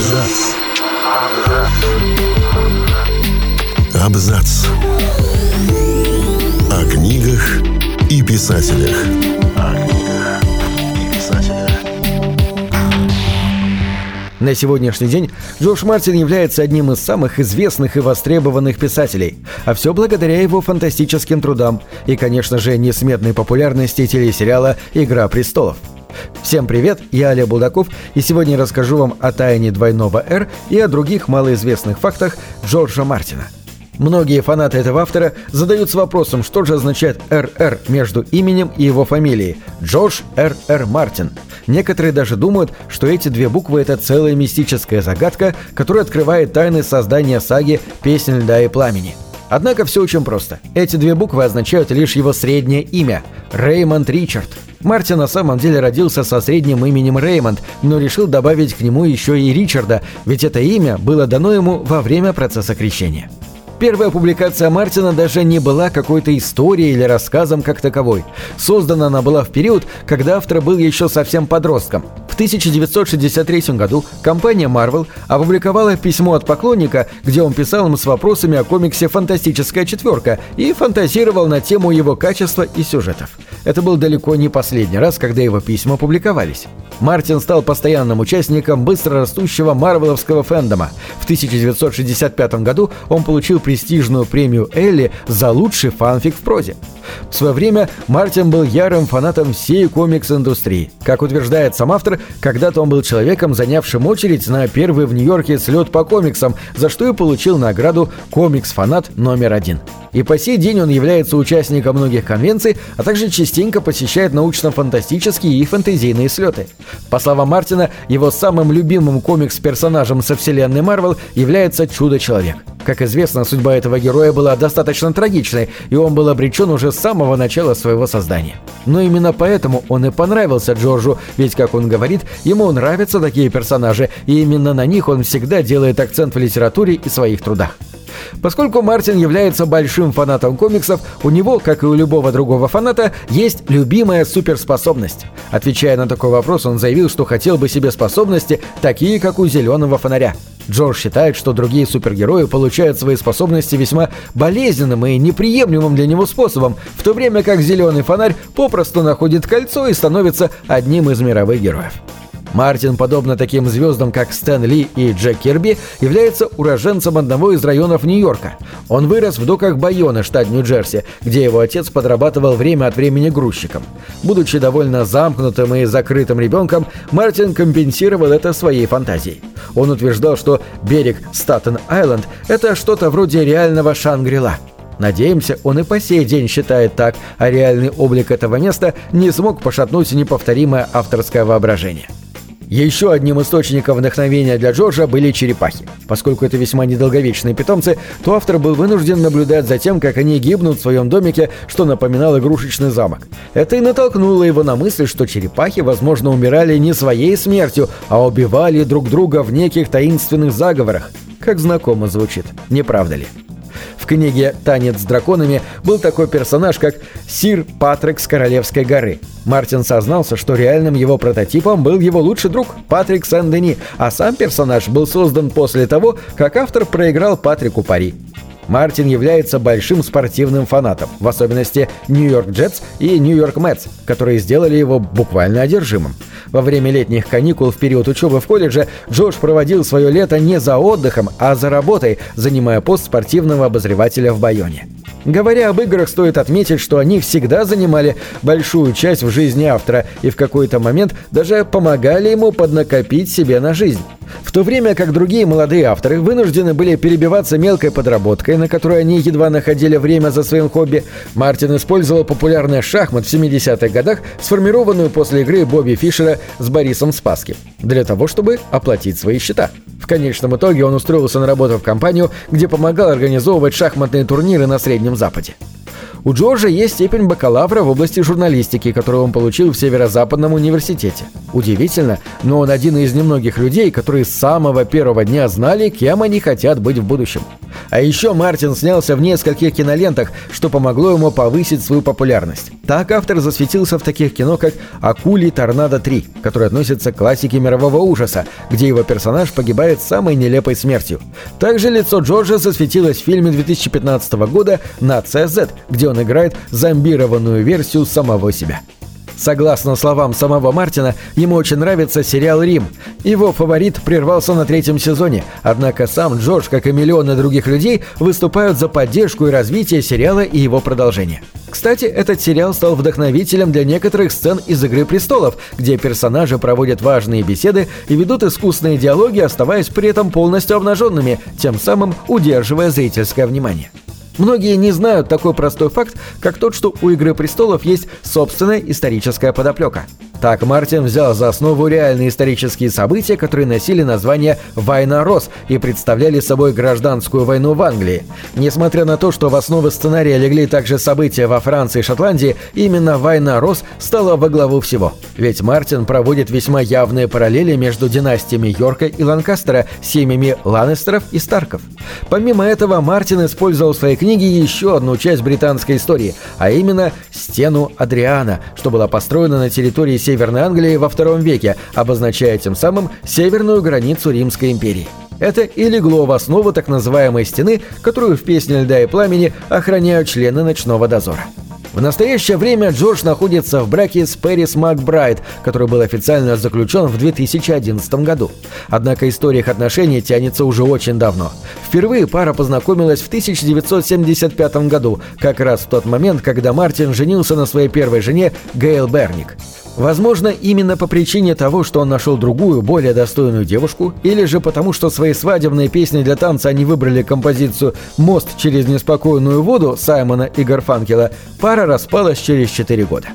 Абзац. Абзац. О книгах и писателях. О книгах и писателях. На сегодняшний день Джордж Мартин является одним из самых известных и востребованных писателей, а все благодаря его фантастическим трудам и, конечно же, несметной популярности телесериала «Игра престолов». Всем привет, я Олег Булдаков, и сегодня расскажу вам о тайне двойного «Р» и о других малоизвестных фактах Джорджа Мартина. Многие фанаты этого автора задаются вопросом, что же означает «РР» между именем и его фамилией – Джордж Р.Р. Мартин. Некоторые даже думают, что эти две буквы – это целая мистическая загадка, которая открывает тайны создания саги «Песнь льда и пламени». Однако все очень просто. Эти две буквы означают лишь его среднее имя – Реймонд Ричард. Мартин на самом деле родился со средним именем Реймонд, но решил добавить к нему еще и Ричарда, ведь это имя было дано ему во время процесса крещения. Первая публикация Мартина даже не была какой-то историей или рассказом как таковой. Создана она была в период, когда автор был еще совсем подростком. В 1963 году компания Marvel опубликовала письмо от поклонника, где он писал им с вопросами о комиксе «Фантастическая четверка» и фантазировал на тему его качества и сюжетов. Это был далеко не последний раз, когда его письма публиковались. Мартин стал постоянным участником быстро растущего марвеловского фэндома. В 1965 году он получил престижную премию Элли за лучший фанфик в прозе. В свое время Мартин был ярым фанатом всей комикс-индустрии. Как утверждает сам автор, когда-то он был человеком, занявшим очередь на первый в Нью-Йорке слет по комиксам, за что и получил награду «Комикс-фанат номер один». И по сей день он является участником многих конвенций, а также частенько посещает научно-фантастические и фэнтезийные слеты. По словам Мартина, его самым любимым комикс-персонажем со вселенной Марвел является Чудо-человек. Как известно, судьба этого героя была достаточно трагичной, и он был обречен уже с самого начала своего создания. Но именно поэтому он и понравился Джорджу, ведь, как он говорит, ему нравятся такие персонажи, и именно на них он всегда делает акцент в литературе и своих трудах. Поскольку Мартин является большим фанатом комиксов, у него, как и у любого другого фаната, есть любимая суперспособность. Отвечая на такой вопрос, он заявил, что хотел бы себе способности, такие как у зеленого фонаря. Джордж считает, что другие супергерои получают свои способности весьма болезненным и неприемлемым для него способом, в то время как зеленый фонарь попросту находит кольцо и становится одним из мировых героев. Мартин, подобно таким звездам, как Стэн Ли и Джек Кирби, является уроженцем одного из районов Нью-Йорка. Он вырос в доках Байона, штат Нью-Джерси, где его отец подрабатывал время от времени грузчиком. Будучи довольно замкнутым и закрытым ребенком, Мартин компенсировал это своей фантазией. Он утверждал, что берег Статен-Айленд – это что-то вроде реального Шангрила. Надеемся, он и по сей день считает так, а реальный облик этого места не смог пошатнуть неповторимое авторское воображение. Еще одним источником вдохновения для Джорджа были черепахи. Поскольку это весьма недолговечные питомцы, то автор был вынужден наблюдать за тем, как они гибнут в своем домике, что напоминал игрушечный замок. Это и натолкнуло его на мысль, что черепахи, возможно, умирали не своей смертью, а убивали друг друга в неких таинственных заговорах. Как знакомо звучит, не правда ли? В книге «Танец с драконами» был такой персонаж, как Сир Патрик с Королевской горы. Мартин сознался, что реальным его прототипом был его лучший друг Патрик Сен-Дени, а сам персонаж был создан после того, как автор проиграл Патрику пари. Мартин является большим спортивным фанатом, в особенности Нью-Йорк Джетс и Нью-Йорк Мэтс, которые сделали его буквально одержимым. Во время летних каникул в период учебы в колледже Джордж проводил свое лето не за отдыхом, а за работой, занимая пост спортивного обозревателя в Байоне. Говоря об играх, стоит отметить, что они всегда занимали большую часть в жизни автора и в какой-то момент даже помогали ему поднакопить себе на жизнь. В то время как другие молодые авторы вынуждены были перебиваться мелкой подработкой, на которой они едва находили время за своим хобби, Мартин использовал популярный шахмат в 70-х годах, сформированную после игры Бобби Фишера с Борисом Спасским, для того, чтобы оплатить свои счета. В конечном итоге он устроился на работу в компанию, где помогал организовывать шахматные турниры на Среднем Западе. У Джорджа есть степень бакалавра в области журналистики, которую он получил в Северо-Западном университете. Удивительно, но он один из немногих людей, которые с самого первого дня знали, кем они хотят быть в будущем. А еще Мартин снялся в нескольких кинолентах, что помогло ему повысить свою популярность. Так автор засветился в таких кино, как «Акули Торнадо 3», который относится к классике мирового ужаса, где его персонаж погибает самой нелепой смертью. Также лицо Джорджа засветилось в фильме 2015 года «На CZ», где он играет зомбированную версию самого себя. Согласно словам самого Мартина, ему очень нравится сериал «Рим». Его фаворит прервался на третьем сезоне, однако сам Джордж, как и миллионы других людей, выступают за поддержку и развитие сериала и его продолжения. Кстати, этот сериал стал вдохновителем для некоторых сцен из «Игры престолов», где персонажи проводят важные беседы и ведут искусные диалоги, оставаясь при этом полностью обнаженными, тем самым удерживая зрительское внимание. Многие не знают такой простой факт, как тот, что у «Игры престолов» есть собственная историческая подоплека. Так Мартин взял за основу реальные исторические события, которые носили название «Война Рос» и представляли собой гражданскую войну в Англии. Несмотря на то, что в основу сценария легли также события во Франции и Шотландии, именно «Война Рос» стала во главу всего. Ведь Мартин проводит весьма явные параллели между династиями Йорка и Ланкастера, семьями Ланнестеров и Старков. Помимо этого, Мартин использовал в своей книге еще одну часть британской истории, а именно «Стену Адриана», что была построена на территории Северной Англии во втором веке, обозначая тем самым северную границу Римской империи. Это и легло в основу так называемой стены, которую в «Песне льда и пламени» охраняют члены ночного дозора. В настоящее время Джордж находится в браке с Пэрис Макбрайт, который был официально заключен в 2011 году. Однако история их отношений тянется уже очень давно. Впервые пара познакомилась в 1975 году, как раз в тот момент, когда Мартин женился на своей первой жене Гейл Берник. Возможно, именно по причине того, что он нашел другую, более достойную девушку, или же потому, что свои свадебные песни для танца они выбрали композицию «Мост через неспокойную воду» Саймона и Гарфанкела, пара распалась через 4 года.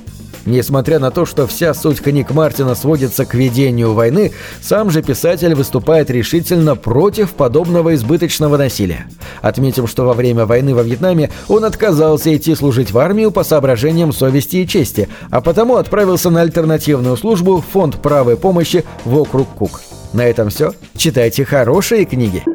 Несмотря на то, что вся суть книг Мартина сводится к ведению войны, сам же писатель выступает решительно против подобного избыточного насилия. Отметим, что во время войны во Вьетнаме он отказался идти служить в армию по соображениям совести и чести, а потому отправился на альтернативную службу фонд правой помощи в округ Кук. На этом все. Читайте хорошие книги.